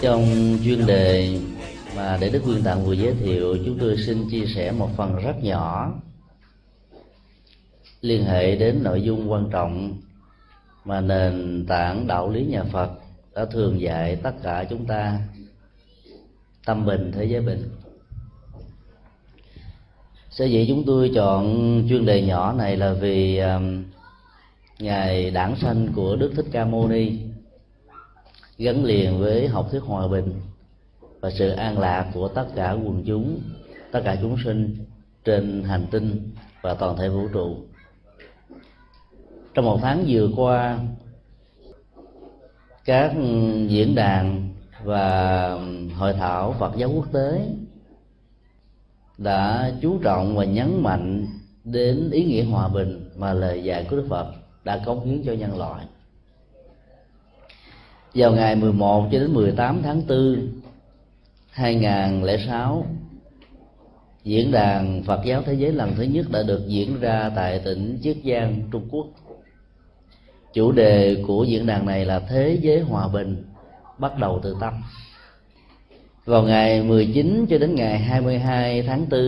trong chuyên đề mà để đức nguyên tạng vừa giới thiệu chúng tôi xin chia sẻ một phần rất nhỏ. Liên hệ đến nội dung quan trọng mà nền tảng đạo lý nhà phật đã thường dạy tất cả chúng ta tâm bình thế giới bình. Sở dĩ chúng tôi chọn chuyên đề nhỏ này là vì um, ngày đản sanh của đức thích ca mâu ni gắn liền với học thuyết hòa bình và sự an lạc của tất cả quần chúng, tất cả chúng sinh trên hành tinh và toàn thể vũ trụ trong một tháng vừa qua, các diễn đàn và hội thảo Phật giáo quốc tế đã chú trọng và nhấn mạnh đến ý nghĩa hòa bình mà lời dạy của Đức Phật đã cống hiến cho nhân loại. Vào ngày 11 cho đến 18 tháng 4 2006 Diễn đàn Phật giáo Thế giới lần thứ nhất đã được diễn ra tại tỉnh Chiết Giang, Trung Quốc. Chủ đề của diễn đàn này là thế giới hòa bình bắt đầu từ tâm. Vào ngày 19 cho đến ngày 22 tháng 4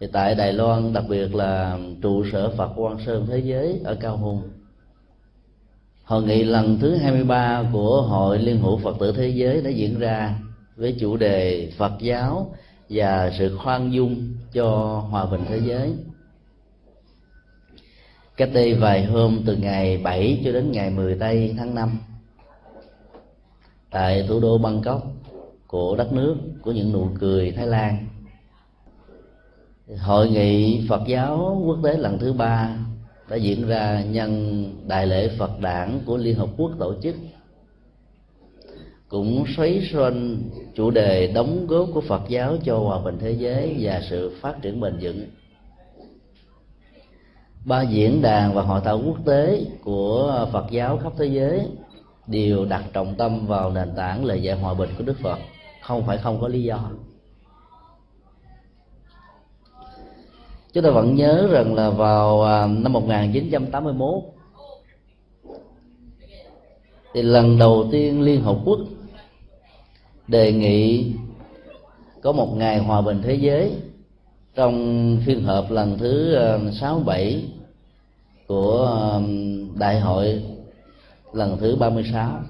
thì tại Đài Loan đặc biệt là trụ sở Phật Quang Sơn Thế Giới ở Cao Hùng Hội nghị lần thứ 23 của Hội Liên hữu Phật tử Thế Giới đã diễn ra với chủ đề Phật giáo và sự khoan dung cho hòa bình thế giới. Cách đây vài hôm, từ ngày 7 cho đến ngày 10 tây tháng 5 tại thủ đô Bangkok của đất nước, của những nụ cười Thái Lan, hội nghị Phật giáo quốc tế lần thứ ba đã diễn ra nhân đại lễ Phật đản của Liên Hợp Quốc tổ chức. Cũng xoáy xoanh chủ đề đóng góp của Phật giáo cho hòa bình thế giới và sự phát triển bền vững. Ba diễn đàn và hội thảo quốc tế của Phật giáo khắp thế giới đều đặt trọng tâm vào nền tảng lời dạy hòa bình của Đức Phật. Không phải không có lý do. Chúng ta vẫn nhớ rằng là vào à, năm 1981 thì lần đầu tiên Liên Hợp Quốc đề nghị có một ngày hòa bình thế giới trong phiên họp lần thứ à, 67 của à, đại hội lần thứ 36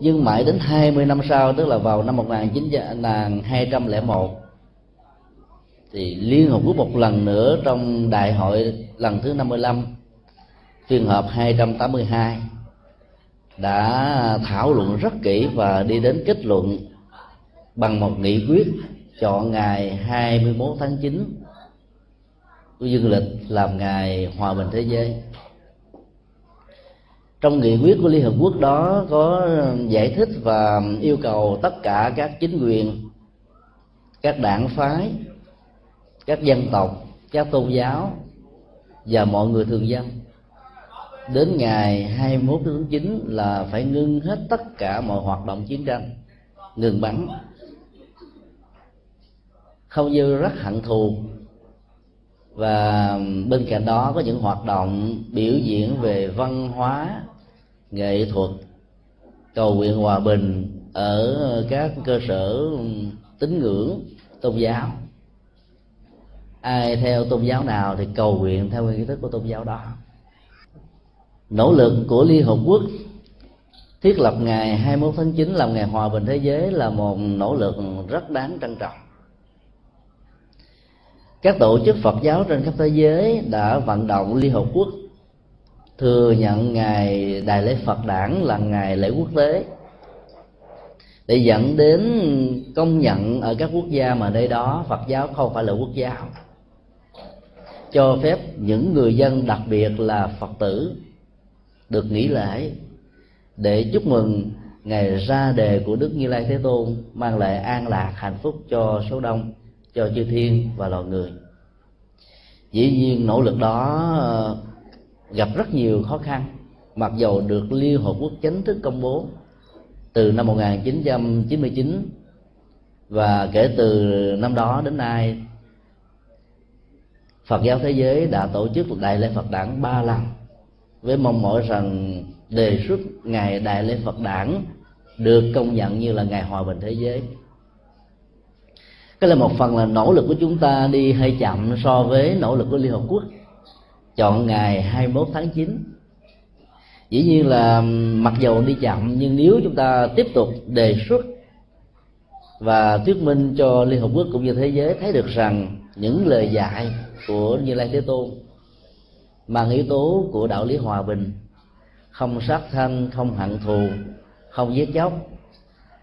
nhưng mãi đến 20 năm sau, tức là vào năm 1901 thì Liên Hợp Quốc một lần nữa trong đại hội lần thứ 55 phiên họp 282 đã thảo luận rất kỹ và đi đến kết luận bằng một nghị quyết chọn ngày 21 tháng 9 của dương lịch làm ngày hòa bình thế giới. Trong nghị quyết của liên hợp quốc đó có giải thích và yêu cầu tất cả các chính quyền, các đảng phái các dân tộc, các tôn giáo và mọi người thường dân. Đến ngày 21 tháng 9 là phải ngưng hết tất cả mọi hoạt động chiến tranh, ngừng bắn. Không như rất hận thù. Và bên cạnh đó có những hoạt động biểu diễn về văn hóa, nghệ thuật, cầu nguyện hòa bình ở các cơ sở tín ngưỡng tôn giáo ai theo tôn giáo nào thì cầu nguyện theo nghi thức của tôn giáo đó. Nỗ lực của liên hợp quốc thiết lập ngày 21 tháng 9 làm ngày hòa bình thế giới là một nỗ lực rất đáng trân trọng. Các tổ chức Phật giáo trên khắp thế giới đã vận động Liên Hợp Quốc thừa nhận ngày đại lễ Phật đản là ngày lễ quốc tế để dẫn đến công nhận ở các quốc gia mà nơi đó Phật giáo không phải là quốc giáo cho phép những người dân, đặc biệt là Phật tử, được nghỉ lễ để chúc mừng ngày ra đề của Đức Như Lai Thế Tôn, mang lại an lạc, hạnh phúc cho số đông, cho chư thiên và loài người. Dĩ nhiên, nỗ lực đó ờ, gặp rất nhiều khó khăn. Mặc dầu được Liên Hợp Quốc chính thức công bố từ năm 1999 và kể từ năm đó đến nay Phật giáo thế giới đã tổ chức đại lễ Phật đản ba lần, với mong mỏi rằng đề xuất ngày đại lễ phật đản được công nhận như là ngày hòa bình thế giới. Cái là một phần là nỗ lực của chúng ta đi hơi chậm so với nỗ lực của liên hợp quốc. Chọn ngày 21 tháng 9 dĩ nhiên là mặc dầu đi chậm, nhưng nếu chúng ta tiếp tục đề xuất và thuyết minh cho liên hợp quốc cũng như thế giới thấy được rằng những lời dạy của như lai thế tôn mang yếu tố của đạo lý hòa bình không sát thân, không hận thù không giết chóc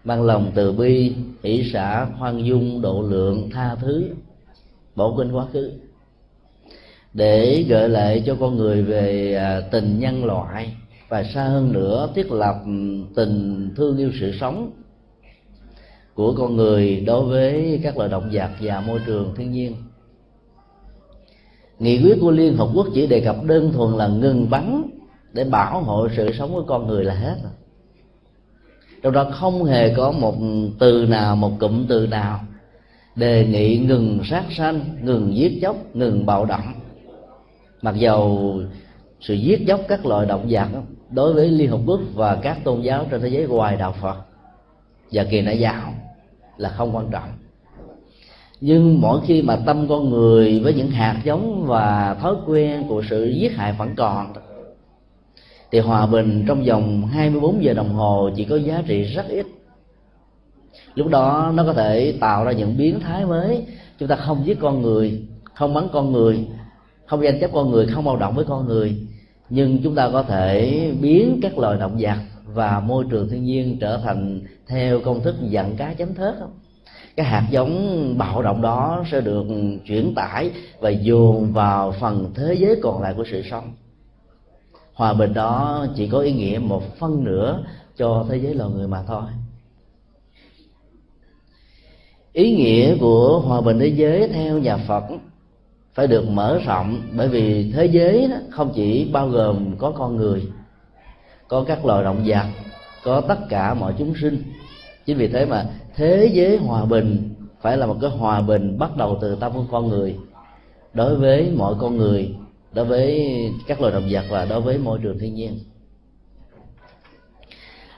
mang lòng từ bi hỷ xã khoan dung độ lượng tha thứ bỏ quên quá khứ. Để gợi lại cho con người về à, tình nhân loại và xa hơn nữa thiết lập tình thương yêu sự sống của con người đối với các loài động vật và môi trường thiên nhiên nghị quyết của liên hợp quốc chỉ đề cập đơn thuần là ngừng bắn để bảo hộ sự sống của con người là hết trong đó không hề có một từ nào, một cụm từ nào đề nghị ngừng sát sanh, ngừng giết chóc, ngừng bạo động. Mặc dầu sự giết chóc các loài động vật đối với liên hợp quốc và các tôn giáo trên thế giới ngoài đạo phật và kỳ nã giáo là không quan trọng nhưng mỗi khi mà tâm con người với những hạt giống và thói quen của sự giết hại vẫn còn, thì hòa bình trong vòng 24 giờ đồng hồ chỉ có giá trị rất ít. Lúc đó nó có thể tạo ra những biến thái mới. Chúng ta không giết con người, không bắn con người, không danh chấp con người, không bạo động với con người. Nhưng chúng ta có thể biến các loài động vật và môi trường thiên nhiên trở thành theo công thức dặn cá chấm thớt không? Cái hạt giống bạo động đó sẽ được chuyển tải và dồn vào phần thế giới còn lại của sự sống. Hòa bình đó chỉ có ý nghĩa một phân nửa cho thế giới loài người mà thôi. Ý nghĩa của hòa bình thế giới theo nhà phật phải được mở rộng bởi vì thế giới đó không chỉ bao gồm có con người có các loài động vật có tất cả mọi chúng sinh chính vì thế mà thế giới hòa bình phải là một cái hòa bình bắt đầu từ tâm của con người. Đối với mọi con người, đối với các loài động vật và đối với môi trường thiên nhiên.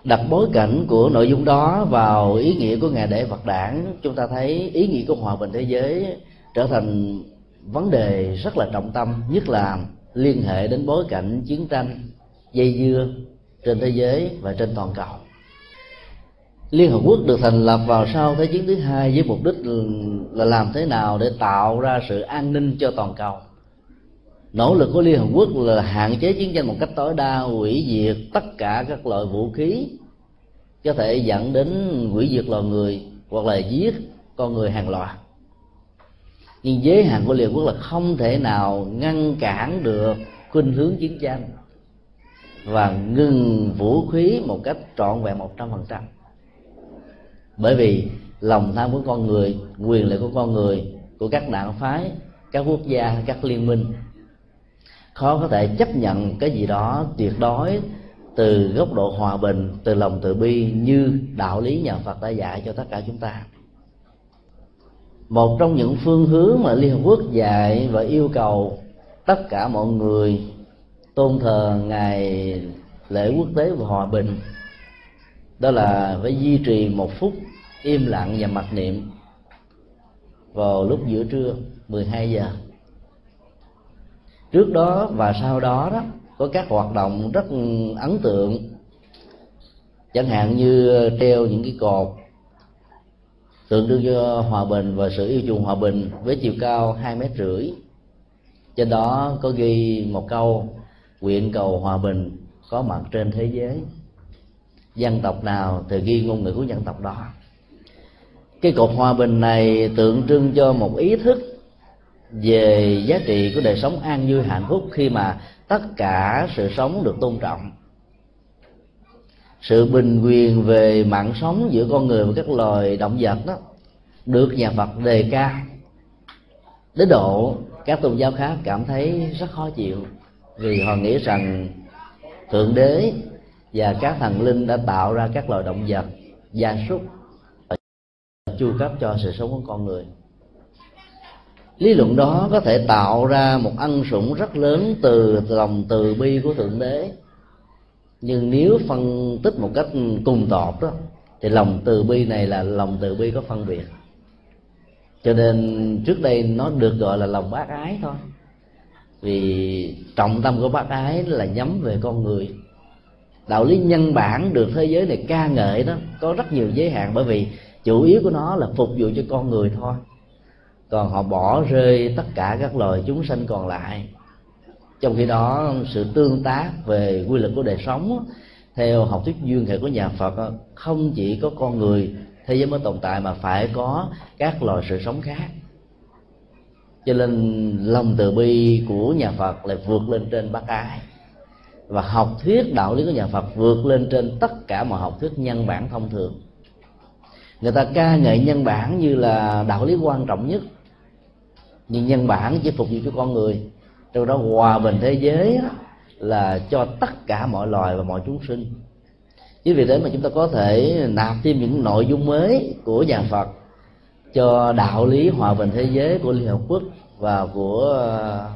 Đặt bối cảnh của nội dung đó vào ý nghĩa của ngày lễ Phật đảng chúng ta thấy ý nghĩa của hòa bình thế giới trở thành vấn đề rất là trọng tâm, nhất là liên hệ đến bối cảnh chiến tranh dây dưa trên thế giới và trên toàn cầu. Liên Hợp Quốc được thành lập vào sau Thế chiến thứ hai với mục đích là làm thế nào để tạo ra sự an ninh cho toàn cầu. Nỗ lực của Liên Hợp Quốc là hạn chế chiến tranh một cách tối đa, hủy diệt tất cả các loại vũ khí có thể dẫn đến hủy diệt loài người hoặc là giết con người hàng loạt. Nhưng giới hạn của Liên Hợp Quốc là không thể nào ngăn cản được khuynh hướng chiến tranh và ngừng vũ khí một cách trọn vẹn một trăm phần trăm bởi vì lòng tham của con người, quyền lợi của con người, của các đảng phái, các quốc gia, các liên minh, khó có thể chấp nhận cái gì đó tuyệt đối từ góc độ hòa bình, từ lòng từ bi như đạo lý nhà phật đã dạy cho tất cả chúng ta. Một trong những phương hướng mà liên hợp quốc dạy và yêu cầu tất cả mọi người tôn thờ ngày lễ quốc tế và hòa bình đó là phải duy trì một phút im lặng và mặc niệm vào lúc giữa trưa 12 giờ. Trước đó và sau đó đó, có các hoạt động rất ấn tượng. Chẳng hạn như treo những cái cột tượng trưng cho hòa bình và sự yêu chuộng hòa bình với chiều cao hai mét rưỡi. Trên đó có ghi một câu, nguyện cầu hòa bình có mặt trên thế giới dân tộc nào thì ghi ngôn ngữ của dân tộc đó. Cái cột hòa bình này tượng trưng cho một ý thức về giá trị của đời sống an vui hạnh phúc khi mà tất cả sự sống được tôn trọng. Sự bình quyền về mạng sống giữa con người và các loài động vật đó được nhà Phật đề cao đến độ các tôn giáo khác cảm thấy rất khó chịu vì họ nghĩ rằng thượng đế và các thần linh đã tạo ra các loài động vật gia súc chu cấp cho sự sống của con người. Lý luận đó có thể tạo ra một ân sủng rất lớn từ lòng từ bi của thượng đế. Nhưng nếu phân tích một cách cùng tột đó, thì lòng từ bi này là lòng từ bi có phân biệt. Cho nên trước đây nó được gọi là lòng bác ái thôi. Vì trọng tâm của bác ái là nhắm về con người đạo lý nhân bản được thế giới này ca ngợi đó, có rất nhiều giới hạn bởi vì chủ yếu của nó là phục vụ cho con người thôi. Còn họ bỏ rơi tất cả các loài chúng sanh còn lại. Trong khi đó, sự tương tác về quy luật của đời sống theo học thuyết duyên hệ của nhà Phật không chỉ có con người thế giới mới tồn tại mà phải có các loài sự sống khác. Cho nên lòng từ bi của nhà Phật lại vượt lên trên bác ái và học thuyết đạo lý của nhà Phật vượt lên trên tất cả mọi học thuyết nhân bản thông thường. Người ta ca ngợi nhân bản như là đạo lý quan trọng nhất. Nhưng nhân bản chỉ phục vụ cho con người. Trong đó hòa bình thế giới là cho tất cả mọi loài và mọi chúng sinh. Chính vì thế mà chúng ta có thể nạp thêm những nội dung mới của nhà Phật cho đạo lý hòa bình thế giới của Liên Hợp Quốc và của ờ,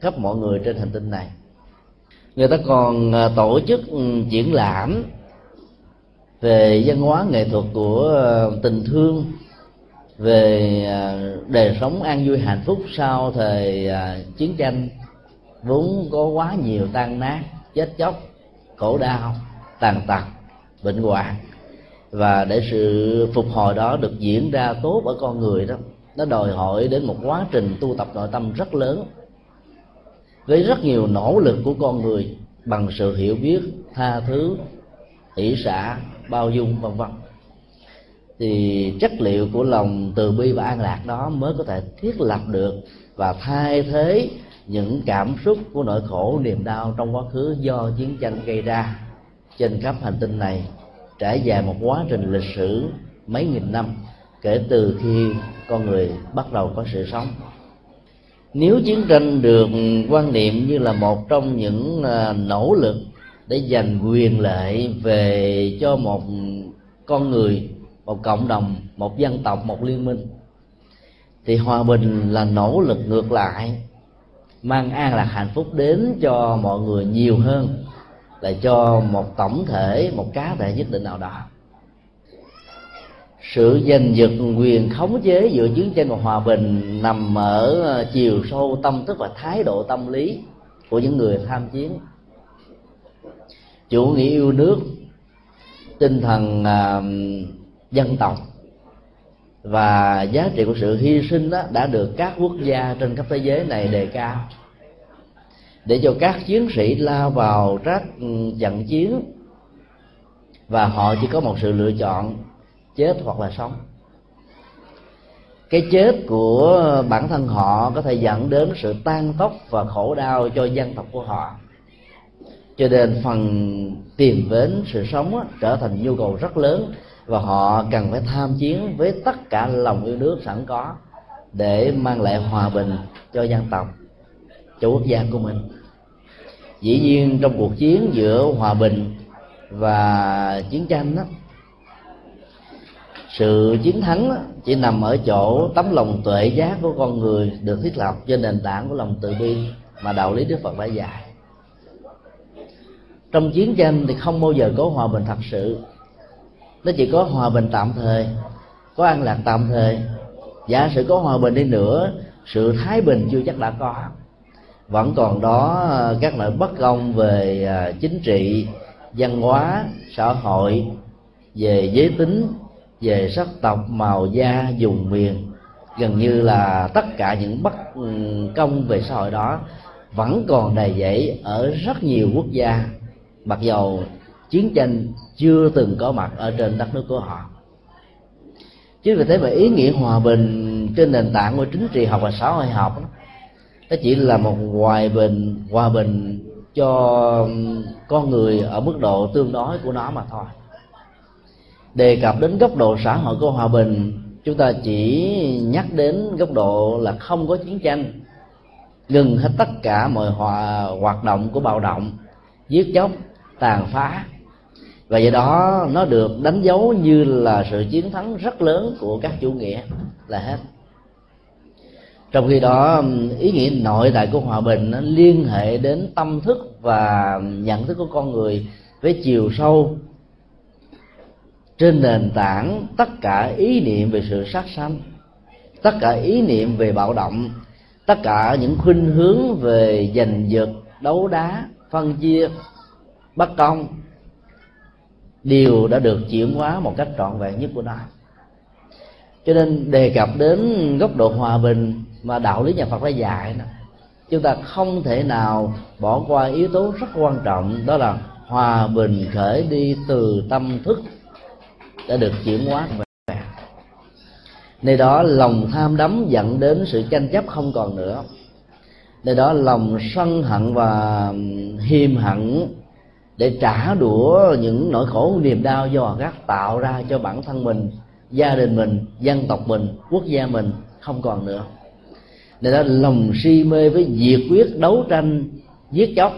khắp mọi người trên hành tinh này người ta còn à, tổ chức ừ, triển lãm về văn hóa nghệ thuật của à, tình thương, về à, đời sống an vui hạnh phúc sau thời chiến tranh. Vốn có quá nhiều tan nát, chết chóc, khổ đau, tàn tật, bệnh hoạn. Và để sự phục hồi đó được diễn ra tốt ở con người đó, nó đòi hỏi đến một quá trình tu tập nội tâm rất lớn với rất nhiều nỗ lực của con người bằng sự hiểu biết, tha thứ hỷ xã bao dung, vân vân. Thì chất liệu của lòng từ bi và an lạc đó mới có thể thiết lập được và thay thế những cảm xúc của nỗi khổ, niềm đau trong quá khứ do chiến tranh gây ra. Trên khắp hành tinh này, trải dài một quá trình lịch sử mấy nghìn năm, kể từ khi con người bắt đầu có sự sống nếu chiến tranh được quan niệm như là một trong những à, nỗ lực để giành quyền lợi về cho một con người, một cộng đồng, một dân tộc, một liên minh, thì hòa bình là nỗ lực ngược lại, mang an lạc hạnh phúc đến cho mọi người nhiều hơn là cho một tổng thể, một cá thể nhất định nào đó sự giành giật quyền khống chế giữa chiến tranh và hòa bình nằm ở ờ, chiều sâu tâm thức và thái độ tâm lý của những người tham chiến. Chủ nghĩa yêu nước, tinh thần ờ, dân tộc và giá trị của sự hy sinh đó đã được các quốc gia trên khắp thế giới này đề cao. Để cho các chiến sĩ lao vào các trận ừ, chiến và họ chỉ có một sự lựa chọn chết hoặc là sống. Cái chết của bản thân họ có thể dẫn đến sự tan tóc và khổ đau cho dân tộc của họ. Cho nên phần tìm đến sự sống á, trở thành nhu cầu rất lớn và họ cần phải tham chiến với tất cả lòng yêu nước sẵn có để mang lại hòa bình cho dân tộc cho quốc gia của mình. Dĩ nhiên trong cuộc chiến giữa hòa bình và chiến tranh đó, sự chiến thắng chỉ nằm ở chỗ tấm lòng tuệ giác của con người được thiết lập trên nền tảng của lòng từ bi mà đạo lý đức phật đã dạy. Trong chiến tranh thì không bao giờ có hòa bình thật sự. Nó chỉ có hòa bình tạm thời, có an lạc tạm thời. Giả sử có hòa bình đi nữa, sự thái bình chưa chắc đã có. Vẫn còn đó, các loại bất công về à, chính trị, văn hóa, xã hội, về giới tính về sắc tộc màu da dùng miền. Gần như là tất cả những bất ừ, công về xã hội đó vẫn còn đầy dẫy ở rất nhiều quốc gia. Mặc dầu chiến tranh chưa từng có mặt ở trên đất nước của họ. Chính vì thế mà ý nghĩa hòa bình trên nền tảng của chính trị học và xã hội học đó, nó chỉ là một hòa bình hòa bình cho con người ở mức độ tương đối của nó mà thôi đề cập đến góc độ xã hội của hòa bình chúng ta chỉ nhắc đến góc độ là không có chiến tranh. Ngừng hết tất cả mọi hòa, hoạt động của bạo động giết chóc tàn phá. Và do đó nó được đánh dấu như là sự chiến thắng rất lớn của các chủ nghĩa là hết. Trong khi đó ý nghĩa nội tại của hòa bình nó liên hệ đến tâm thức và nhận thức của con người với chiều sâu trên nền tảng tất cả ý niệm về sự sát sanh tất cả ý niệm về bạo động tất cả những khuynh hướng về giành giật đấu đá phân chia bất công đều đã được chuyển hóa một cách trọn vẹn nhất của nó. Cho nên đề cập đến góc độ hòa bình mà đạo lý nhà Phật đã dạy đó, chúng ta không thể nào bỏ qua yếu tố rất quan trọng đó là hòa bình khởi đi từ tâm thức đã được chuyển hóa về nơi đó lòng tham đắm dẫn đến sự tranh chấp không còn nữa. Nơi đó lòng sân hận và hiềm hận để trả đũa những nỗi khổ, niềm đau do các tạo ra cho bản thân mình, gia đình mình, dân tộc mình, quốc gia mình không còn nữa. Để đó lòng si mê với diệt quyết đấu tranh, giết chóc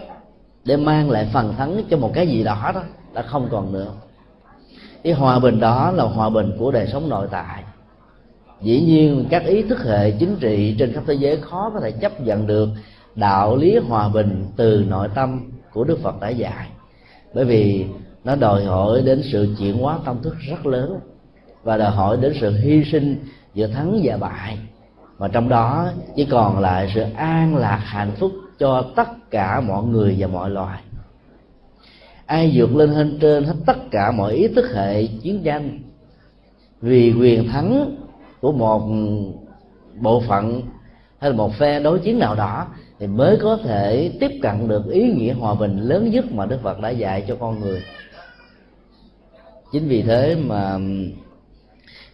để mang lại phần thắng cho một cái gì đó đó đã không còn nữa cái hòa bình đó là hòa bình của đời sống nội tại. Dĩ nhiên, các ý thức hệ chính trị trên khắp thế giới khó có thể chấp nhận được đạo lý hòa bình từ nội tâm của đức phật đã dạy. Bởi vì nó đòi hỏi đến sự chuyển hóa tâm thức rất lớn và đòi hỏi đến sự hy sinh giữa thắng và bại. Mà trong đó, chỉ còn lại sự an lạc hạnh phúc cho tất cả mọi người và mọi loài ai vượt lên hơn trên hết tất cả mọi ý thức hệ chiến tranh. Vì quyền thắng của một bộ phận hay là một phe đối chiến nào đó thì mới có thể tiếp cận được ý nghĩa hòa bình lớn nhất mà đức phật đã dạy cho con người. Chính vì thế mà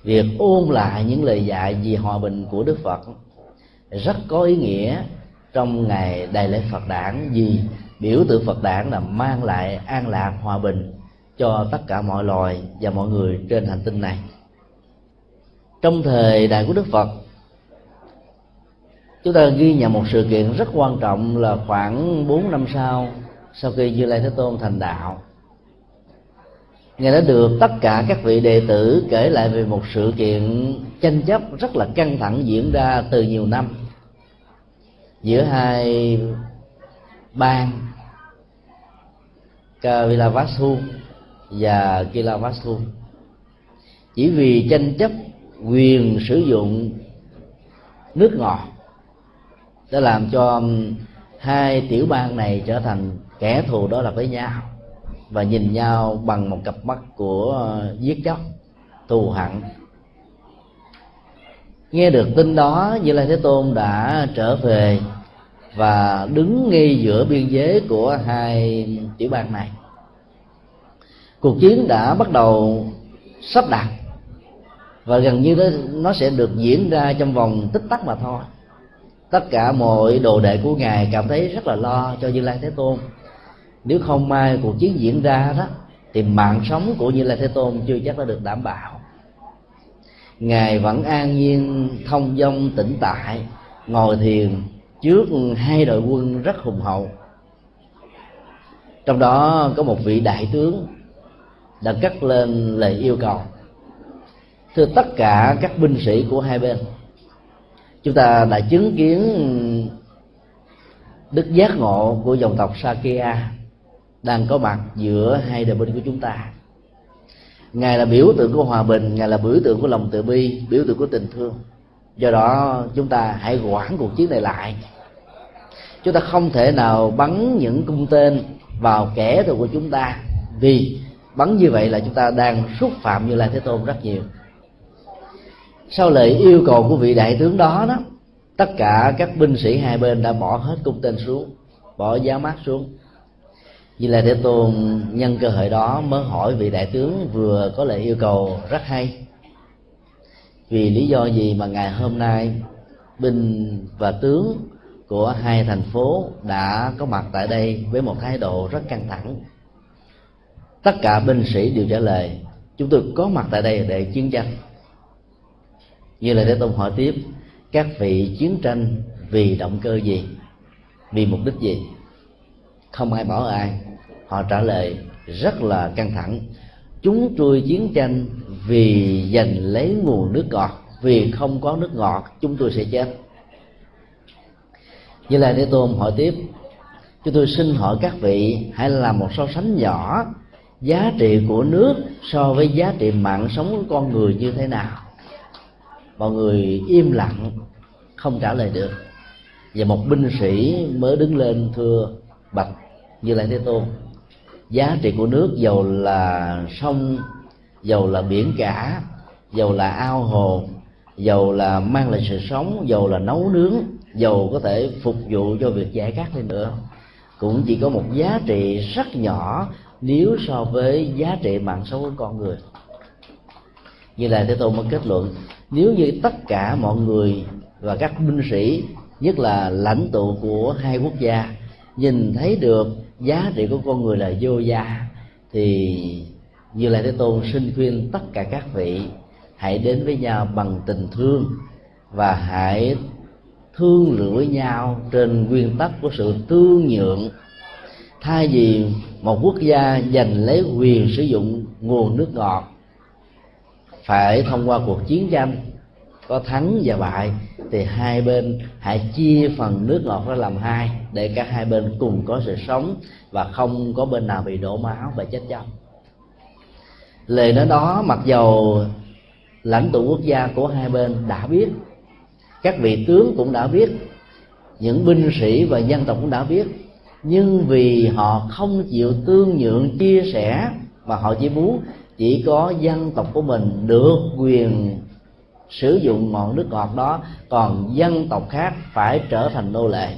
việc ôn lại những lời dạy về hòa bình của đức phật rất có ý nghĩa trong ngày đại lễ phật đản vì biểu tượng phật đản là mang lại an lạc, hòa bình cho tất cả mọi loài và mọi người trên hành tinh này. Trong thời đại của đức phật, chúng ta ghi nhận một sự kiện rất quan trọng là khoảng 4 năm sau sau khi như lai thế tôn thành đạo. Ngài đã được tất cả các vị đệ tử kể lại về một sự kiện tranh chấp rất là căng thẳng diễn ra từ nhiều năm. Giữa hai bang Kavilavasu và Kilavasu chỉ vì tranh chấp quyền sử dụng nước ngọt đã làm cho um, hai tiểu bang này trở thành kẻ thù đó là với nhau và nhìn nhau bằng một cặp mắt của uh, giết chóc, thù hận. Nghe được tin đó, như lai thế tôn đã trở về và đứng ngay giữa biên giới của hai tiểu bang này. Cuộc chiến đã bắt đầu sắp đặt và gần như nó, nó sẽ được diễn ra trong vòng tích tắc mà thôi. Tất cả mọi đồ đệ của ngài cảm thấy rất là lo cho như lai thế tôn. Nếu không may cuộc chiến diễn ra đó thì mạng sống của như lai thế tôn chưa chắc đã được đảm bảo. Ngài vẫn an nhiên thông dong tĩnh tại ngồi thiền trước hai đội quân rất hùng hậu. Trong đó có một vị đại tướng đã cắt lên lời yêu cầu, thưa tất cả các binh sĩ của hai bên, chúng ta đã chứng kiến đức giác ngộ của dòng tộc Sakya đang có mặt giữa hai đội binh của chúng ta. Ngài là biểu tượng của hòa bình, ngài là biểu tượng của lòng từ bi, biểu tượng của tình thương do đó, chúng ta hãy quản cuộc chiến này lại. Chúng ta không thể nào bắn những cung tên vào kẻ thù của chúng ta. Vì bắn như vậy là chúng ta đang xúc phạm như lai thế tôn rất nhiều. Sau lời yêu cầu của vị đại tướng đó đó, tất cả các binh sĩ hai bên đã bỏ hết cung tên xuống, bỏ giáo mát xuống. Như lai thế tôn nhân cơ hội đó mới hỏi vị đại tướng vừa có lời yêu cầu rất hay vì lý do gì mà ngày hôm nay, binh và tướng của hai thành phố đã có mặt tại đây với một thái độ rất căng thẳng? Tất cả binh sĩ đều trả lời, chúng tôi có mặt tại đây để chiến tranh. Như là thế tôn hỏi tiếp, các vị chiến tranh vì động cơ gì? Vì mục đích gì? Không ai bảo ai. Họ trả lời, rất là căng thẳng. Chúng tôi chiến tranh vì giành lấy nguồn nước ngọt, vì không có nước ngọt, chúng tôi sẽ chết. Như là thế tôn hỏi tiếp chúng tôi xin hỏi các vị, hãy làm một so sánh nhỏ giá trị của nước so với giá trị mạng sống của con người như thế nào. Mọi người im lặng, không trả lời được. Và một binh sĩ mới đứng lên thưa bạch như lai thế tôn, giá trị của nước dầu là sông dầu là biển cả, dầu là ao hồ dầu là mang lại sự sống, dầu là nấu nướng, dầu có thể phục vụ cho việc giải cát lên nữa. Cũng chỉ có một giá trị rất nhỏ nếu so với giá trị mạng sống của con người. Như là thế tôn mới kết luận, nếu như tất cả mọi người và các binh sĩ, nhất là lãnh tụ của hai quốc gia, nhìn thấy được giá trị của con người là vô gia thì như là thế tôn xin khuyên tất cả các vị hãy đến với nhau bằng tình thương và hãy thương lượng với nhau trên nguyên tắc của sự tương nhượng. Thay vì một quốc gia giành lấy quyền sử dụng nguồn nước ngọt, phải thông qua cuộc chiến tranh có thắng và bại, thì hai bên hãy chia phần nước ngọt ra làm hai để cả hai bên cùng có sự sống và không có bên nào bị đổ máu và chết chóc lời nói đó, mặc dầu lãnh tụ quốc gia của hai bên đã biết, các vị tướng cũng đã biết, những binh sĩ và dân tộc cũng đã biết, nhưng vì họ không chịu tương nhượng chia sẻ mà họ chỉ muốn chỉ có dân tộc của mình được quyền sử dụng ngọn nước ngọt đó, còn dân tộc khác phải trở thành nô lệ.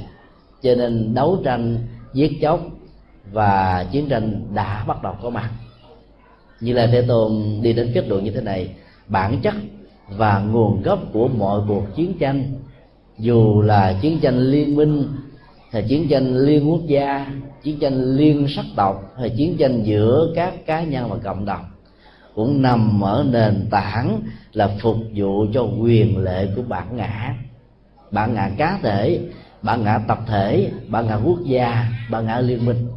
Cho nên đấu tranh, giết chóc và chiến tranh đã bắt đầu có mặt như là thế tôn đi đến kết luận như thế này, bản chất và nguồn gốc của mọi cuộc chiến tranh, dù là chiến tranh liên minh, hay chiến tranh liên quốc gia, chiến tranh liên sắc tộc, hay chiến tranh giữa các cá nhân và cộng đồng, cũng nằm ở nền tảng là phục vụ cho quyền lệ của bản ngã. Bản ngã cá thể, bản ngã tập thể, bản ngã quốc gia, bản ngã liên minh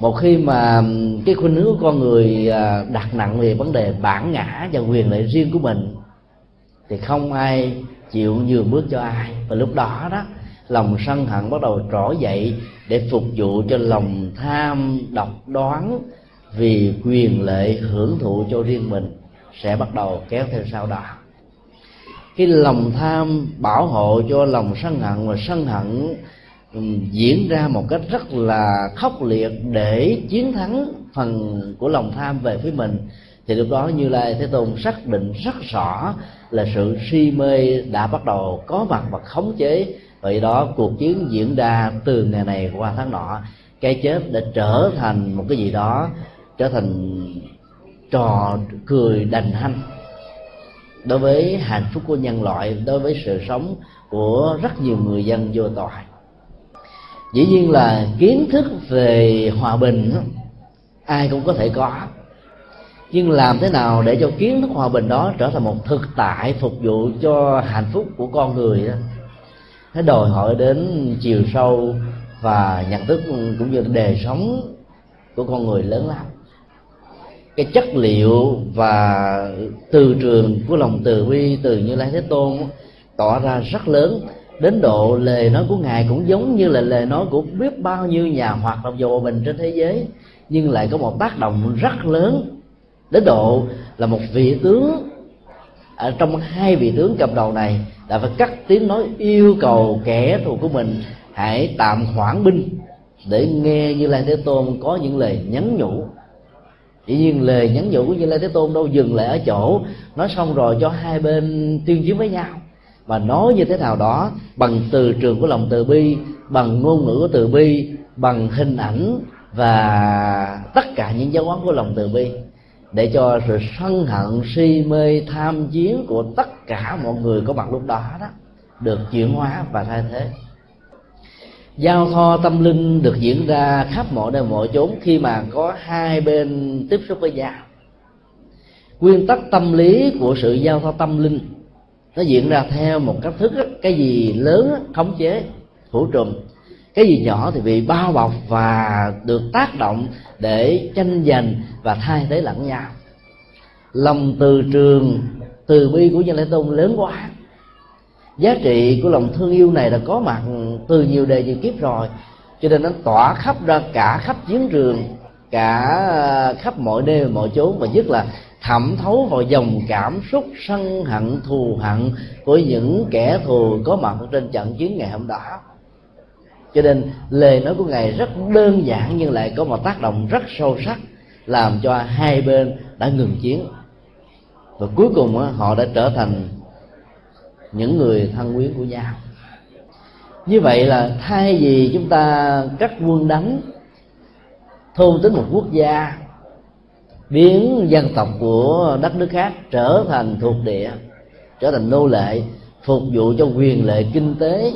một khi mà cái khuynh hướng của con người à, đặt nặng về vấn đề bản ngã và quyền lợi riêng của mình, thì không ai chịu nhường bước cho ai. Và lúc đó đó, lòng sân hận bắt đầu trỗi dậy để phục vụ cho lòng tham, độc đoán vì quyền lợi hưởng thụ cho riêng mình sẽ bắt đầu kéo theo sau đó. Cái lòng tham bảo hộ cho lòng sân hận và sân hận diễn ra một cách rất là khốc liệt để chiến thắng phần của lòng tham về phía mình. Thì lúc đó như lai thế tôn xác định rất rõ là sự si mê đã bắt đầu có mặt và khống chế. Vậy đó, cuộc chiến diễn ra từ ngày này qua tháng nọ, cái chết đã trở thành một cái gì đó, trở thành trò cười đành hanh đối với hạnh phúc của nhân loại, đối với sự sống của rất nhiều người dân vô tội dĩ nhiên là kiến thức về hòa bình, ai cũng có thể có. Nhưng làm thế nào để cho kiến thức hòa bình đó trở thành một thực tại phục vụ cho hạnh phúc của con người đó nó đòi hỏi đến chiều sâu và nhận thức cũng như đề sống của con người lớn lắm cái chất liệu và từ trường của lòng từ bi từ như lai thế tôn tỏ ra rất lớn đến độ lời nói của ngài cũng giống như là lời nói của biết bao nhiêu nhà hoạt động vô bình trên thế giới, nhưng lại có một tác động rất lớn. Đến độ là một vị tướng, ở trong hai vị tướng cầm đầu này đã phải cắt tiếng nói yêu cầu kẻ thù của mình hãy tạm hoãn binh để nghe như lai thế tôn có những lời nhắn nhủ. Dĩ nhiên lời nhắn nhủ của như lai thế tôn đâu dừng lại ở chỗ, nói xong rồi cho hai bên tuyên chiến với nhau và nói như thế nào đó, bằng từ trường của lòng từ bi, bằng ngôn ngữ của từ bi, bằng hình ảnh và tất cả những dấu ấn của lòng từ bi, để cho sự sân hận, si mê, tham chiến của tất cả mọi người có mặt lúc đó đó được chuyển hóa và thay thế. Giao thoa tâm linh được diễn ra khắp mọi nơi mọi chốn khi mà có hai bên tiếp xúc với nhau. Nguyên tắc tâm lý của sự giao thoa tâm linh nó diễn ra theo một cách thức cái gì lớn khống chế phủ trùm. Cái gì nhỏ thì bị bao bọc và được tác động để tranh giành và thay thế lẫn nhau. Lòng từ trường, từ bi của nhân lễ tôn lớn quá. Giá trị của lòng thương yêu này là có mặt từ nhiều đời nhiều kiếp rồi, cho nên nó tỏa khắp ra cả khắp chiến trường, cả khắp mọi nơi, mọi chốn, và nhất là thẩm thấu vào dòng cảm xúc sân hận, thù hận của những kẻ thù có mặt trên trận chiến ngày hôm đó. Cho nên, lời nói của ngài rất đơn giản nhưng lại có một tác động rất sâu sắc, làm cho hai bên đã ngừng chiến. Và cuối cùng họ đã trở thành những người thân quyến của nhau. Như vậy là thay vì chúng ta cắt quân đánh thôn tính một quốc gia biến dân tộc của đất nước khác trở thành thuộc địa, trở thành nô lệ, phục vụ cho quyền lệ kinh tế,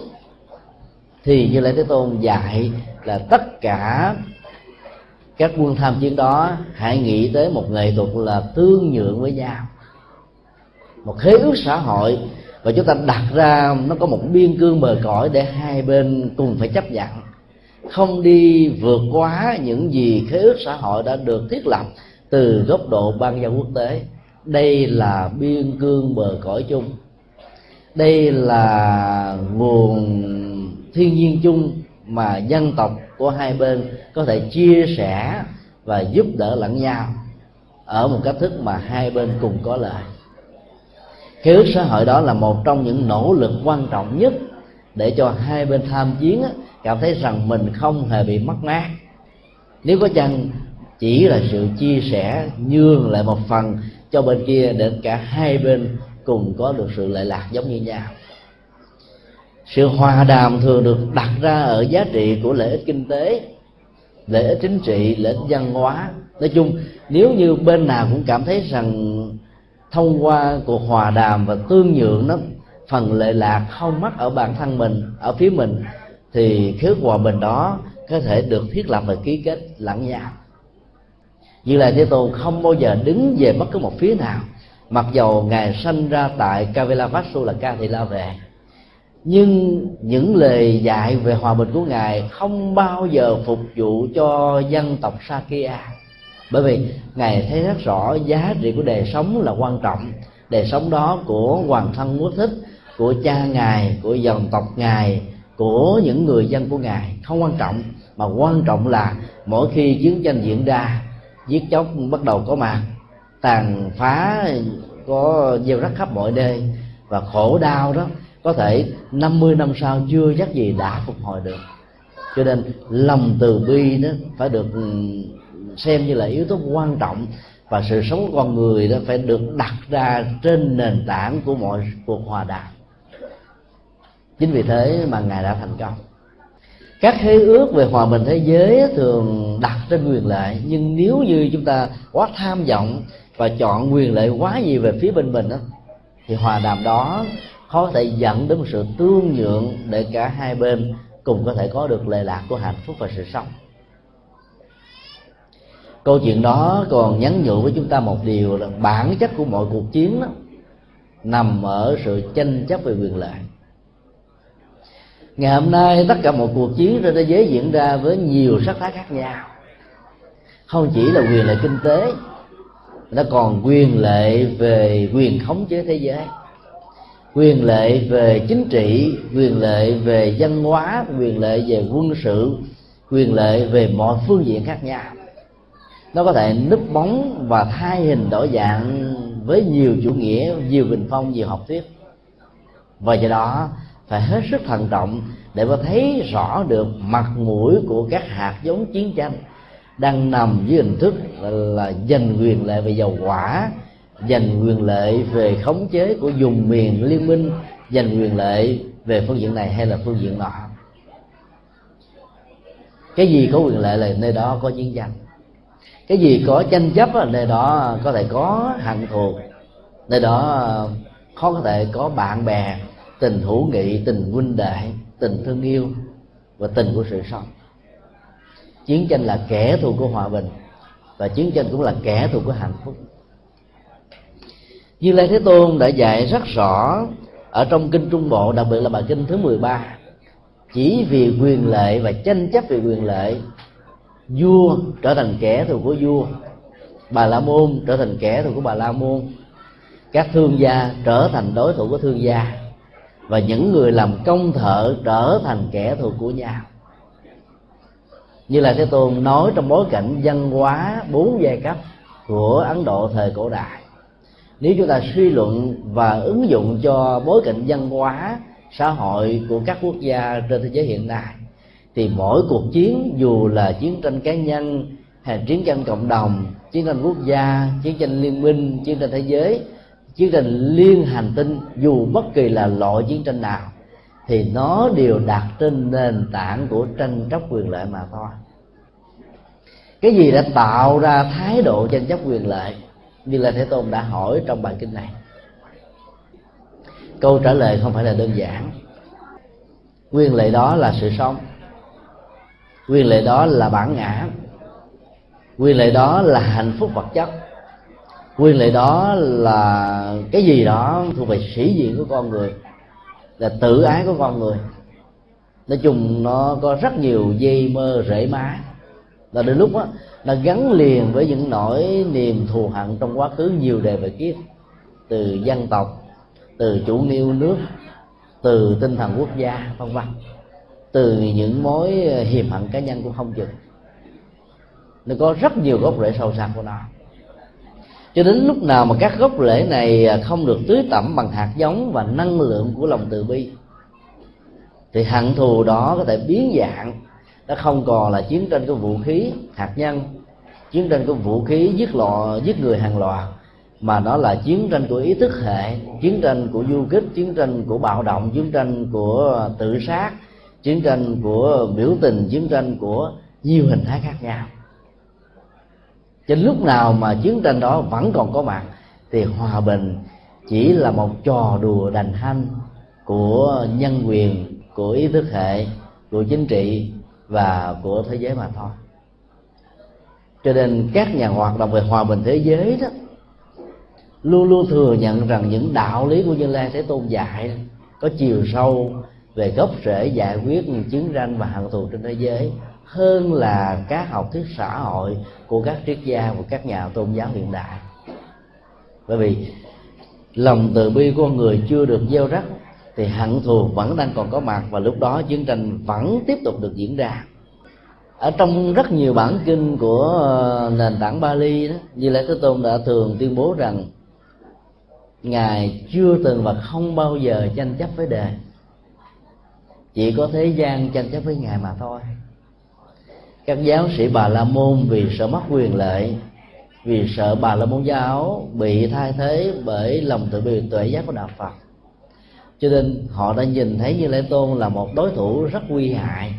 thì như lễ thế tôn dạy là tất cả các quân tham chiến đó hãy nghĩ tới một nghệ thuật là thương nhượng với nhau, một khế ước xã hội. Và chúng ta đặt ra nó có một biên cương bờ cõi để hai bên cùng phải chấp nhận, không đi vượt quá những gì khế ước xã hội đã được thiết lập từ góc độ ban giao quốc tế, đây là biên cương bờ cõi chung. Đây là nguồn thiên nhiên chung mà dân tộc của hai bên có thể chia sẻ và giúp đỡ lẫn nhau ở một cách thức mà hai bên cùng có lợi. Khế ước xã hội đó là một trong những nỗ lực quan trọng nhất để cho hai bên tham chiến cảm thấy rằng mình không hề bị mất mát. Nếu có chăng chỉ là sự chia sẻ, nhường lại một phần cho bên kia để cả hai bên cùng có được sự lệ lạc giống như nhau. Sự hòa đàm thường được đặt ra ở giá trị của lợi ích kinh tế, lợi ích chính trị, lợi ích văn hóa. Nói chung, nếu như bên nào cũng cảm thấy rằng thông qua cuộc hòa đàm và tương nhượng đó, phần lệ lạc không mắc ở bản thân mình, ở phía mình, thì khế hòa bình đó có thể được thiết lập và ký kết lẫn nhau như là thế tôn không bao giờ đứng về bất cứ một phía nào. Mặc dầu ngài sanh ra tại Kavilavastu là ca thị la Về nhưng những lời dạy về hòa bình của ngài không bao giờ phục vụ cho dân tộc Sakya. Bởi vì ngài thấy rất rõ giá trị của đời sống là quan trọng. Đời sống đó của hoàng thân quốc thích, của cha ngài, của dòng tộc ngài, của những người dân của ngài không quan trọng. Mà quan trọng là mỗi khi chiến tranh diễn ra giết chóc bắt đầu có mặt. Tàn phá có gieo rắc khắp mọi nơi. Và khổ đau đó, có thể 50 năm sau chưa chắc gì đã phục hồi được. Cho nên lòng từ bi đó phải được ừ, xem như là yếu tố quan trọng. Và sự sống của con người đó phải được đặt ra trên nền tảng của mọi cuộc hòa đàm. Chính vì thế mà ngài đã thành công các khế ước về hòa bình thế giới thường đặt trên quyền lợi nhưng nếu như chúng ta quá tham vọng và chọn quyền lợi quá nhiều về phía bên mình đó, thì hòa đàm đó khó có thể dẫn đến một sự tương nhượng để cả hai bên cùng có thể có được lệ lạc của hạnh phúc và sự sống. Câu chuyện đó còn nhắn nhủ với chúng ta một điều là bản chất của mọi cuộc chiến đó nằm ở sự tranh chấp về quyền lợi ngày hôm nay tất cả một cuộc chiến trên thế giới diễn ra với nhiều sắc thái khác nhau. Không chỉ là quyền lợi kinh tế nó còn quyền lệ về quyền khống chế thế giới. Quyền lệ về chính trị, quyền lệ về văn hóa, quyền lệ về quân sự, quyền lệ về mọi phương diện khác nhau. Nó có thể núp bóng và thay hình đổi dạng với nhiều chủ nghĩa, nhiều bình phong, nhiều học thuyết. Và do đó phải hết sức thận trọng để mà thấy rõ được mặt mũi của các hạt giống chiến tranh đang nằm dưới hình thức là, là giành quyền lệ về dầu quả, giành quyền lệ về khống chế của dùng miền liên minh giành quyền lệ về phương diện này hay là phương diện nọ. Cái gì có quyền lệ là nơi đó có chiến tranh. Cái gì có tranh chấp là nơi đó có thể có hận thù nơi đó ờ, khó có thể có bạn bè tình hữu nghị, tình huynh đệ, tình thương yêu và tình của sự sống. Chiến tranh là kẻ thù của hòa bình và chiến tranh cũng là kẻ thù của hạnh phúc. Như lai Thế Tôn đã dạy rất rõ ở trong kinh Trung Bộ, đặc biệt là bài kinh thứ 13 chỉ vì quyền lệ và tranh chấp về quyền lệ, vua trở thành kẻ thù của vua, bà la môn trở thành kẻ thù của bà la môn. Các thương gia trở thành đối thủ của thương gia và những người làm công thợ trở thành kẻ thù của nhau. Như là thế tôn nói trong bối cảnh văn hóa bốn giai cấp của ấn độ thời cổ đại. Nếu chúng ta suy luận và ứng dụng cho bối cảnh văn hóa, xã hội của các quốc gia trên thế giới hiện nay, thì mỗi cuộc chiến, dù là chiến tranh cá nhân hay chiến tranh cộng đồng, chiến tranh quốc gia, chiến tranh liên minh, chiến tranh thế giới chiến tranh liên hành tinh, dù bất kỳ là loại chiến tranh nào, thì nó đều đặt trên nền tảng của tranh chấp quyền lợi mà thôi. Cái gì đã tạo ra thái độ tranh chấp quyền lợi? Như là thế tôn đã hỏi trong bài kinh này. Câu trả lời không phải là đơn giản. Quyền lợi đó là sự sống. Quyền lợi đó là bản ngã. Quyền lợi đó là hạnh phúc vật chất quyền lợi đó là cái gì đó thuộc về sĩ diện của con người, là tự ái của con người. Nói chung nó có rất nhiều dây mơ rễ má. Và đến lúc đó nó gắn liền với những nỗi niềm thù hận trong quá khứ nhiều đề về kiếp. Từ dân tộc, từ chủ nghĩa nước, từ tinh thần quốc gia, vân vân. Từ những mối hiềm hận cá nhân cũng không chừng nó có rất nhiều gốc rễ sâu xa của nó cho đến lúc nào mà các gốc rễ này à, không được tưới tẩm bằng hạt giống và năng lượng của lòng từ bi, thì hận thù đó có thể biến dạng. Nó không còn là chiến tranh của vũ khí, hạt nhân. Chiến tranh của vũ khí giết lọ, giết người hàng loạt, mà nó là chiến tranh của ý thức hệ, chiến tranh của du kích, chiến tranh của bạo động, chiến tranh của tự sát, chiến tranh của biểu tình, chiến tranh của nhiều hình thái khác nhau trên lúc nào mà chiến tranh đó vẫn còn có mặt, thì hòa bình chỉ là một trò đùa đành hanh của nhân quyền, của ý thức hệ, của chính trị và của thế giới mà thôi. Cho nên các nhà hoạt động về hòa bình thế giới đó luôn luôn thừa nhận rằng những đạo lý của như lai thế tôn dạy có chiều sâu về gốc rễ giải quyết chiến tranh và hận thù trên thế giới hơn là các học thuyết xã hội của các triết gia và các nhà tôn giáo hiện đại. Bởi vì lòng từ bi của người chưa được gieo rắc, thì hận thù vẫn đang còn có mặt, và lúc đó chiến tranh vẫn tiếp tục được diễn ra. Ở trong rất nhiều bản kinh của ờ, nền tảng Bali đó Như Lễ Thế Tôn đã thường tuyên bố rằng, ngài chưa từng và không bao giờ tranh chấp với đề chỉ có thế gian tranh chấp với ngài mà thôi các giáo sĩ bà la môn vì sợ mất quyền lợi vì sợ bà la môn giáo bị thay thế bởi lòng tự bi tuệ giác của đạo phật. Cho nên họ đã nhìn thấy như lai tôn là một đối thủ rất nguy hại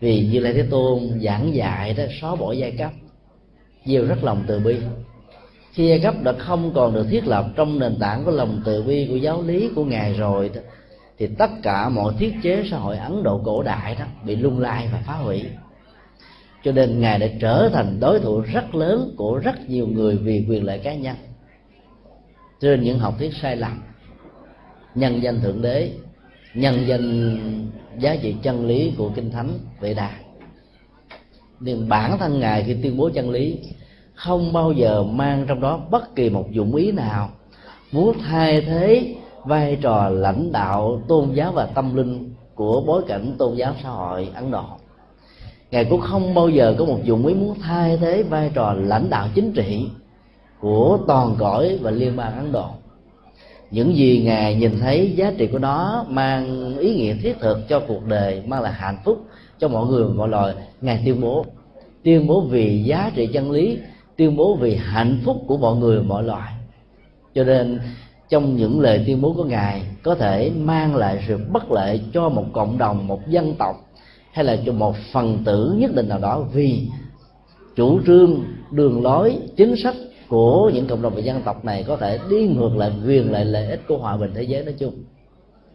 vì như lai thế tôn giảng dạy đó xóa bỏ giai cấp gieo rất lòng từ bi. Khi giai cấp đã không còn được thiết lập trong nền tảng của lòng từ bi của giáo lý của ngài rồi đó, thì tất cả mọi thiết chế xã hội ấn độ cổ đại đó bị lung lay và phá hủy cho nên ngài đã trở thành đối thủ rất lớn của rất nhiều người vì quyền lợi cá nhân. Trên những học thuyết sai lầm, nhân danh thượng đế, nhân danh giá trị chân lý của kinh thánh vệ đà. Nhưng bản thân ngài khi tuyên bố chân lý, không bao giờ mang trong đó bất kỳ một dụng ý nào. Muốn thay thế vai trò lãnh đạo tôn giáo và tâm linh của bối cảnh tôn giáo xã hội ấn độ ngài cũng không bao giờ có một dụng ý muốn thay thế vai trò lãnh đạo chính trị của toàn cõi và liên bang ấn độ. Những gì ngài nhìn thấy giá trị của nó mang ý nghĩa thiết thực cho cuộc đời, mang lại hạnh phúc cho mọi người mọi loài. Ngài tuyên bố tuyên bố vì giá trị chân lý, tuyên bố vì hạnh phúc của mọi người mọi loài. Cho nên, trong những lời tuyên bố của ngài có thể mang lại sự bất lợi cho một cộng đồng, một dân tộc hay là cho một phần tử nhất định nào đó vì chủ trương, đường lối, chính sách của những cộng đồng và dân tộc này có thể đi ngược lại, quyền lợi lợi ích của hòa bình thế giới nói chung.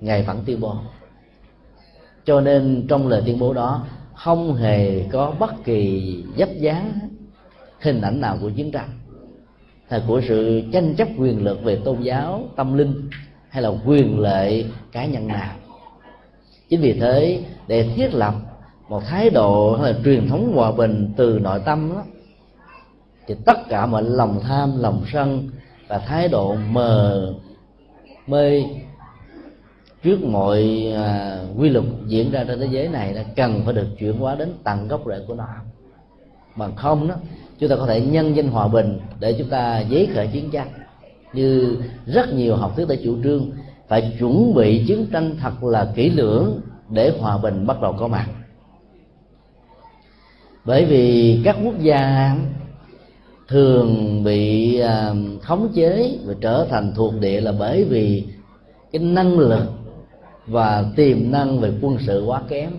Ngài vẫn tuyên bố. Cho nên trong lời tuyên bố đó, không hề có bất kỳ dấp dáng hình ảnh nào của chiến tranh, hay của sự tranh chấp quyền lực về tôn giáo, tâm linh, hay là quyền lợi cá nhân nào. Chính vì thế, để thiết lập một thái độ hay là truyền thống hòa bình từ nội tâm đó, thì tất cả mọi lòng tham lòng sân và thái độ mờ mê trước mọi à, quy luật diễn ra trên thế giới này là cần phải được chuyển hóa đến tận gốc rễ của nó. Bằng không đó chúng ta có thể nhân danh hòa bình để chúng ta giấy khởi chiến tranh. Như rất nhiều học thuyết đã chủ trương phải chuẩn bị chiến tranh thật là kỹ lưỡng để hòa bình bắt đầu có mặt bởi vì các quốc gia thường bị à, khống chế và trở thành thuộc địa là bởi vì cái năng lực và tiềm năng về quân sự quá kém.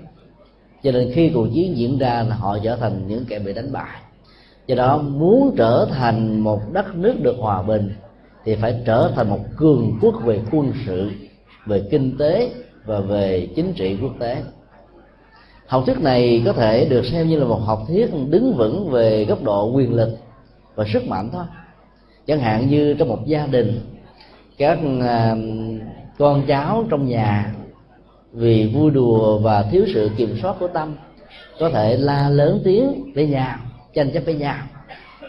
Cho nên khi cuộc chiến diễn ra là họ trở thành những kẻ bị đánh bại. Do đó, muốn trở thành một đất nước được hòa bình thì phải trở thành một cường quốc về quân sự, về kinh tế và về chính trị quốc tế học thuyết này có thể được xem như là một học thuyết đứng vững về góc độ quyền lực và sức mạnh thôi. Chẳng hạn như trong một gia đình, các à, con cháu trong nhà vì vui đùa và thiếu sự kiểm soát của tâm, có thể la lớn tiếng với nhau tranh chấp với nhau.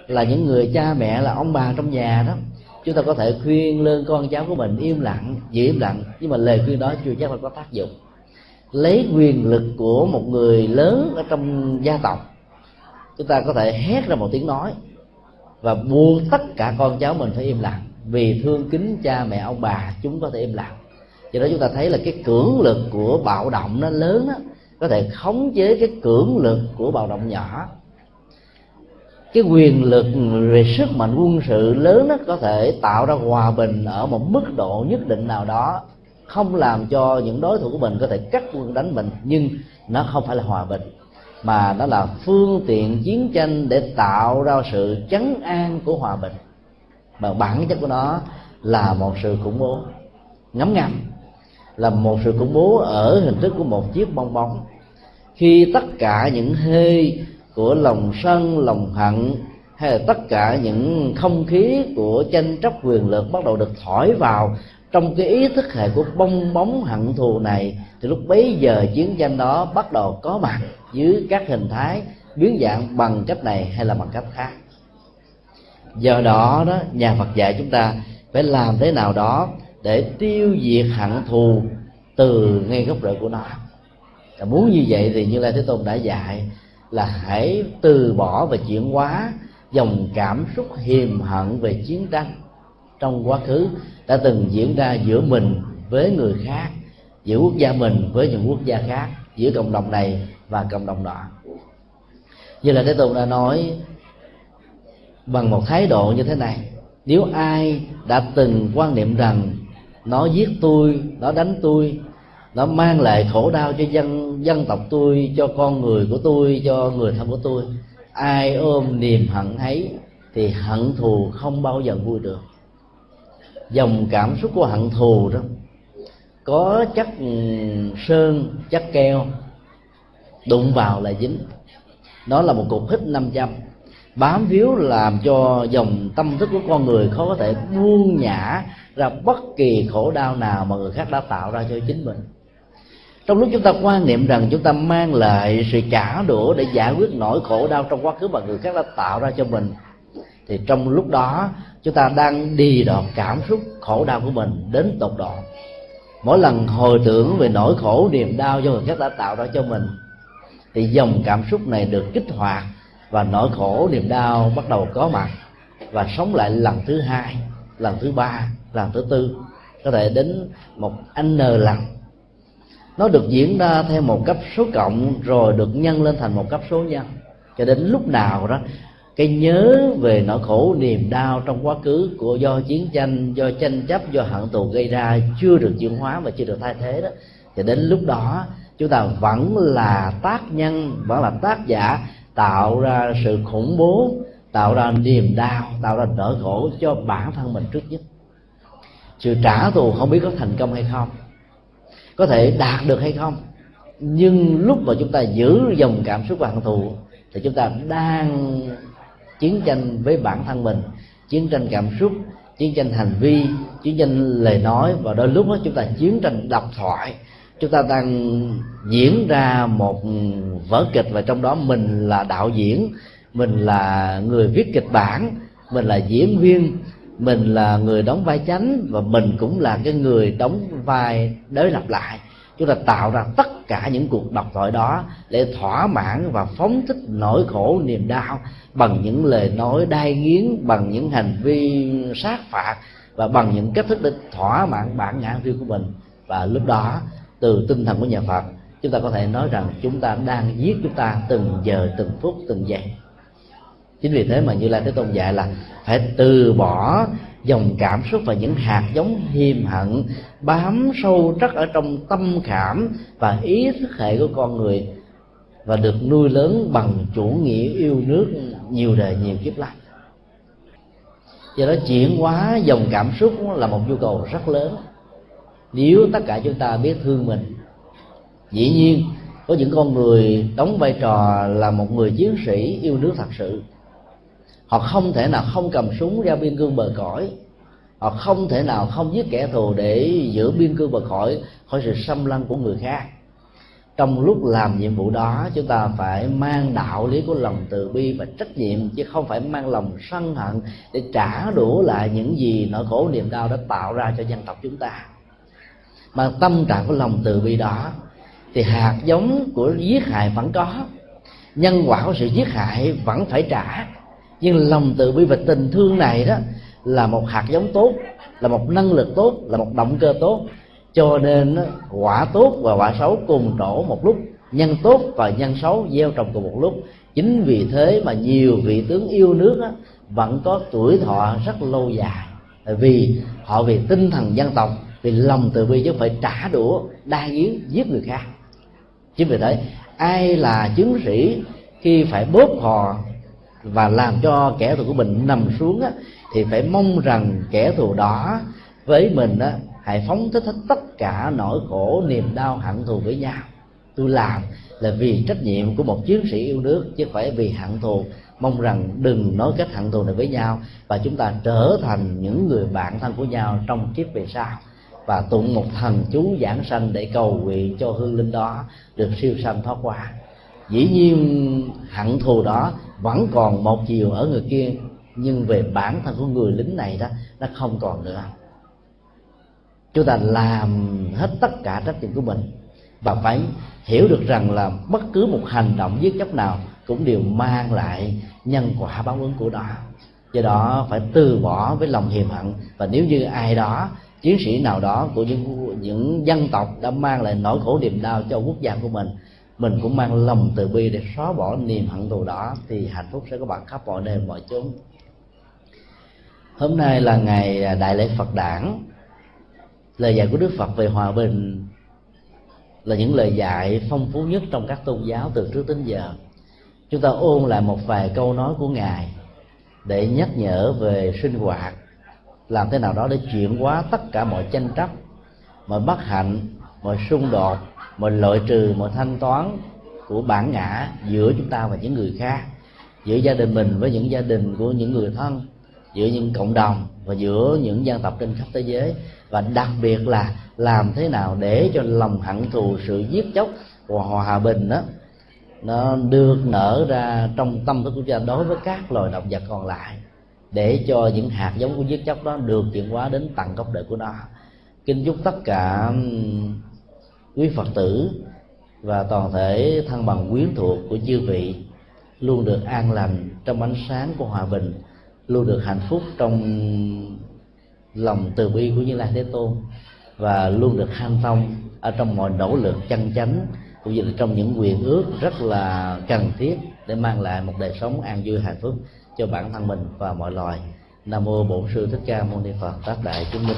Là những người cha mẹ, là ông bà trong nhà đó, chúng ta có thể khuyên lên con cháu của mình im lặng, giữ im lặng, nhưng mà lời khuyên đó chưa chắc là có tác dụng lấy quyền lực của một người lớn ở trong gia tộc. Chúng ta có thể hét ra một tiếng nói và buộc tất cả con cháu mình phải im lặng. Vì thương kính cha mẹ ông bà chúng có thể im lặng. Do đó chúng ta thấy là cái cưỡng lực của bạo động nó lớn đó, có thể khống chế cái cưỡng lực của bạo động nhỏ. Cái quyền lực về sức mạnh quân sự lớn nó có thể tạo ra hòa bình ở một mức độ nhất định nào đó không làm cho những đối thủ của mình có thể cắt quân đánh mình, nhưng nó không phải là hòa bình, mà nó là phương tiện chiến tranh để tạo ra sự chấn an của hòa bình. Mà bản chất của nó là một sự khủng bố. Ngấm ngầm, là một sự khủng bố ở hình thức của một chiếc bong bóng. Khi tất cả những hơi của lòng sân, lòng hận, hay là tất cả những không khí của tranh chấp quyền lực bắt đầu được thổi vào trong cái ý thức hệ của bong bóng hận thù này, thì lúc bấy giờ chiến tranh đó bắt đầu có mặt dưới các hình thái biến dạng bằng cách này hay là bằng cách khác. Do đó đó, nhà Phật dạy chúng ta phải làm thế nào đó để tiêu diệt hận thù từ ngay gốc rễ của nó. Và muốn như vậy thì như lai thế tôn đã dạy là hãy từ bỏ và chuyển hóa dòng cảm xúc hiềm hận về chiến tranh trong quá khứ đã từng diễn ra giữa mình với người khác, giữa quốc gia mình với những quốc gia khác, giữa cộng đồng này và cộng đồng đó. như là thế tôn đã nói bằng một thái độ như thế này, nếu ai đã từng quan niệm rằng nó giết tôi, nó đánh tôi, nó mang lại khổ đau cho dân dân tộc tôi, cho con người của tôi, cho người thân của tôi, ai ôm niềm hận ấy thì hận thù không bao giờ vui được dòng cảm xúc của hận thù đó, có chất ừ, sơn, chất keo, đụng vào là dính. Nó là một cục hít 500 bám víu làm cho dòng tâm thức của con người khó có thể buông nhả ra bất kỳ khổ đau nào mà người khác đã tạo ra cho chính mình. Trong lúc chúng ta quan niệm rằng chúng ta mang lại sự trả đũa để giải quyết nỗi khổ đau trong quá khứ mà người khác đã tạo ra cho mình, thì trong lúc đó chúng ta đang đi đọt cảm xúc khổ đau của mình đến tột độ. Mỗi lần hồi tưởng về nỗi khổ, niềm đau do người khác đã tạo ra cho mình, thì dòng cảm xúc này được kích hoạt và nỗi khổ, niềm đau bắt đầu có mặt và sống lại lần thứ hai, lần thứ ba, lần thứ tư. Có thể đến một n lần nó được diễn ra theo một cấp số cộng rồi được nhân lên thành một cấp số nhân. Cho đến lúc nào đó cái nhớ về nỗi khổ niềm đau trong quá khứ của do chiến tranh, do tranh chấp, do hận thù gây ra chưa được chuyển hóa và chưa được thay thế đó. Thì đến lúc đó, chúng ta vẫn là tác nhân, vẫn là tác giả, tạo ra sự khủng bố, tạo ra niềm đau, tạo ra nỗi khổ cho bản thân mình trước nhất. Sự trả thù không biết có thành công hay không, có thể đạt được hay không. Nhưng lúc mà chúng ta giữ dòng cảm xúc và hận thù, thì chúng ta đang chiến tranh với bản thân mình, chiến tranh cảm xúc, chiến tranh hành vi, chiến tranh lời nói, và đôi lúc đó chúng ta chiến tranh độc thoại. Chúng ta đang diễn ra một vở kịch và trong đó mình là đạo diễn, mình là người viết kịch bản, mình là diễn viên, mình là người đóng vai chánh, và mình cũng là cái người đóng vai đối lập lại chúng ta tạo ra tất cả những cuộc độc thoại đó để thỏa mãn và phóng thích nỗi khổ niềm đau bằng những lời nói đai nghiến, bằng những hành vi sát phạt và bằng những cách thức để thỏa mãn bản ngã riêng của mình. Và lúc đó, từ tinh thần của nhà Phật, chúng ta có thể nói rằng chúng ta đang giết chúng ta từng giờ, từng phút, từng giây. Chính vì thế mà như lai thế tôn dạy là phải từ bỏ dòng cảm xúc và những hạt giống hiềm hận bám sâu rất ở trong tâm cảm và ý thức hệ của con người và được nuôi lớn bằng chủ nghĩa yêu nước nhiều đời nhiều kiếp lắm do đó chuyển hóa dòng cảm xúc là một nhu cầu rất lớn. Nếu tất cả chúng ta biết thương mình, dĩ nhiên có những con người đóng vai trò là một người chiến sĩ yêu nước thật sự họ không thể nào không cầm súng ra biên cương bờ cõi. Họ không thể nào không giết kẻ thù để giữ biên cương bờ cõi khỏi sự xâm lăng của người khác. Trong lúc làm nhiệm vụ đó, chúng ta phải mang đạo lý của lòng từ bi và trách nhiệm, chứ không phải mang lòng sân hận để trả đũa lại những gì nỗi khổ niềm đau đã tạo ra cho dân tộc chúng ta. Mà tâm trạng của lòng từ bi đó thì hạt giống của giết hại vẫn có, nhân quả của sự giết hại vẫn phải trả nhưng lòng từ bi và tình thương này đó là một hạt giống tốt là một năng lực tốt là một động cơ tốt. Cho nên quả tốt và quả xấu cùng nổ một lúc nhân tốt và nhân xấu gieo trồng cùng một lúc. Chính vì thế mà nhiều vị tướng yêu nước đó, vẫn có tuổi thọ rất lâu dài. Vì họ vì tinh thần dân tộc vì lòng từ bi chứ không phải trả đũa đa nghiến giết người khác. Chính vì thế ai là chứng sĩ khi phải bóp họ và làm cho kẻ thù của mình nằm xuống á, thì phải mong rằng kẻ thù đó với mình á, hãy phóng thích hết tất cả nỗi khổ niềm đau hận thù với nhau. Tôi làm là vì trách nhiệm của một chiến sĩ yêu nước chứ phải vì hận thù. Mong rằng đừng nói cách hận thù này với nhau và chúng ta trở thành những người bạn thân của nhau trong kiếp về sau. Và tụng một thần chú giảng sanh để cầu nguyện cho hương linh đó được siêu sanh thoát qua. Dĩ nhiên hận thù đó vẫn còn một chiều ở người kia, nhưng về bản thân của người lính này đó, nó không còn nữa. Chúng ta làm hết tất cả trách nhiệm của mình. Và phải hiểu được rằng là bất cứ một hành động giết chóc nào cũng đều mang lại nhân quả báo ứng của đó do đó phải từ bỏ với lòng hiềm hận. Và nếu như ai đó, chiến sĩ nào đó của những những dân tộc đã mang lại nỗi khổ niềm đau cho quốc gia của mình mình cũng mang lòng từ bi để xóa bỏ niềm hận thù đó, thì hạnh phúc sẽ có bạn khắp mọi nơi, mọi chốn. Hôm nay là ngày à, đại lễ phật đản. Lời dạy của đức phật về hòa bình là những lời dạy phong phú nhất trong các tôn giáo từ trước đến giờ. Chúng ta ôn lại một vài câu nói của ngài để nhắc nhở về sinh hoạt, làm thế nào đó để chuyển hóa tất cả mọi tranh chấp, mọi bất hạnh, mọi xung đột mình loại trừ mọi thanh toán của bản ngã giữa chúng ta và những người khác, giữa gia đình mình với những gia đình của những người thân, giữa những cộng đồng và giữa những dân tộc trên khắp thế giới, và đặc biệt là làm thế nào để cho lòng hận thù, sự giết chóc và hòa bình đó, nó được nở ra trong tâm thức của chúng ta đối với các loài động vật còn lại, để cho những hạt giống của giết chóc đó được chuyển hóa đến tận gốc rễ của nó. Kính chúc tất cả quý phật tử và toàn thể thân bằng quyến thuộc của chư vị luôn được an lành trong ánh sáng của hòa bình, luôn được hạnh phúc trong lòng từ bi của như lai thế tôn và luôn được hanh thông ở trong mọi nỗ lực chân chánh cũng như là trong những quyền ước rất là cần thiết để mang lại một đời sống an vui hạnh phúc cho bản thân mình và mọi loài. Nam mô bổn sư thích ca mâu ni phật tác đại chứng minh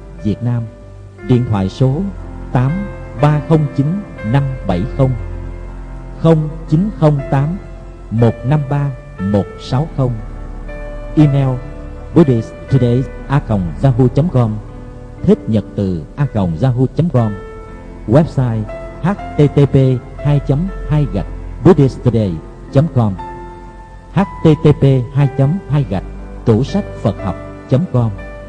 Việt Nam. Điện thoại số 8 309 570 0908 153 160 Email buddhisttoday.yahoo.com Thích nhật từ a.yahoo.com Website http 2 2 gạch buddhisttoday.com http 2 2 gạch tủ sách phật học com.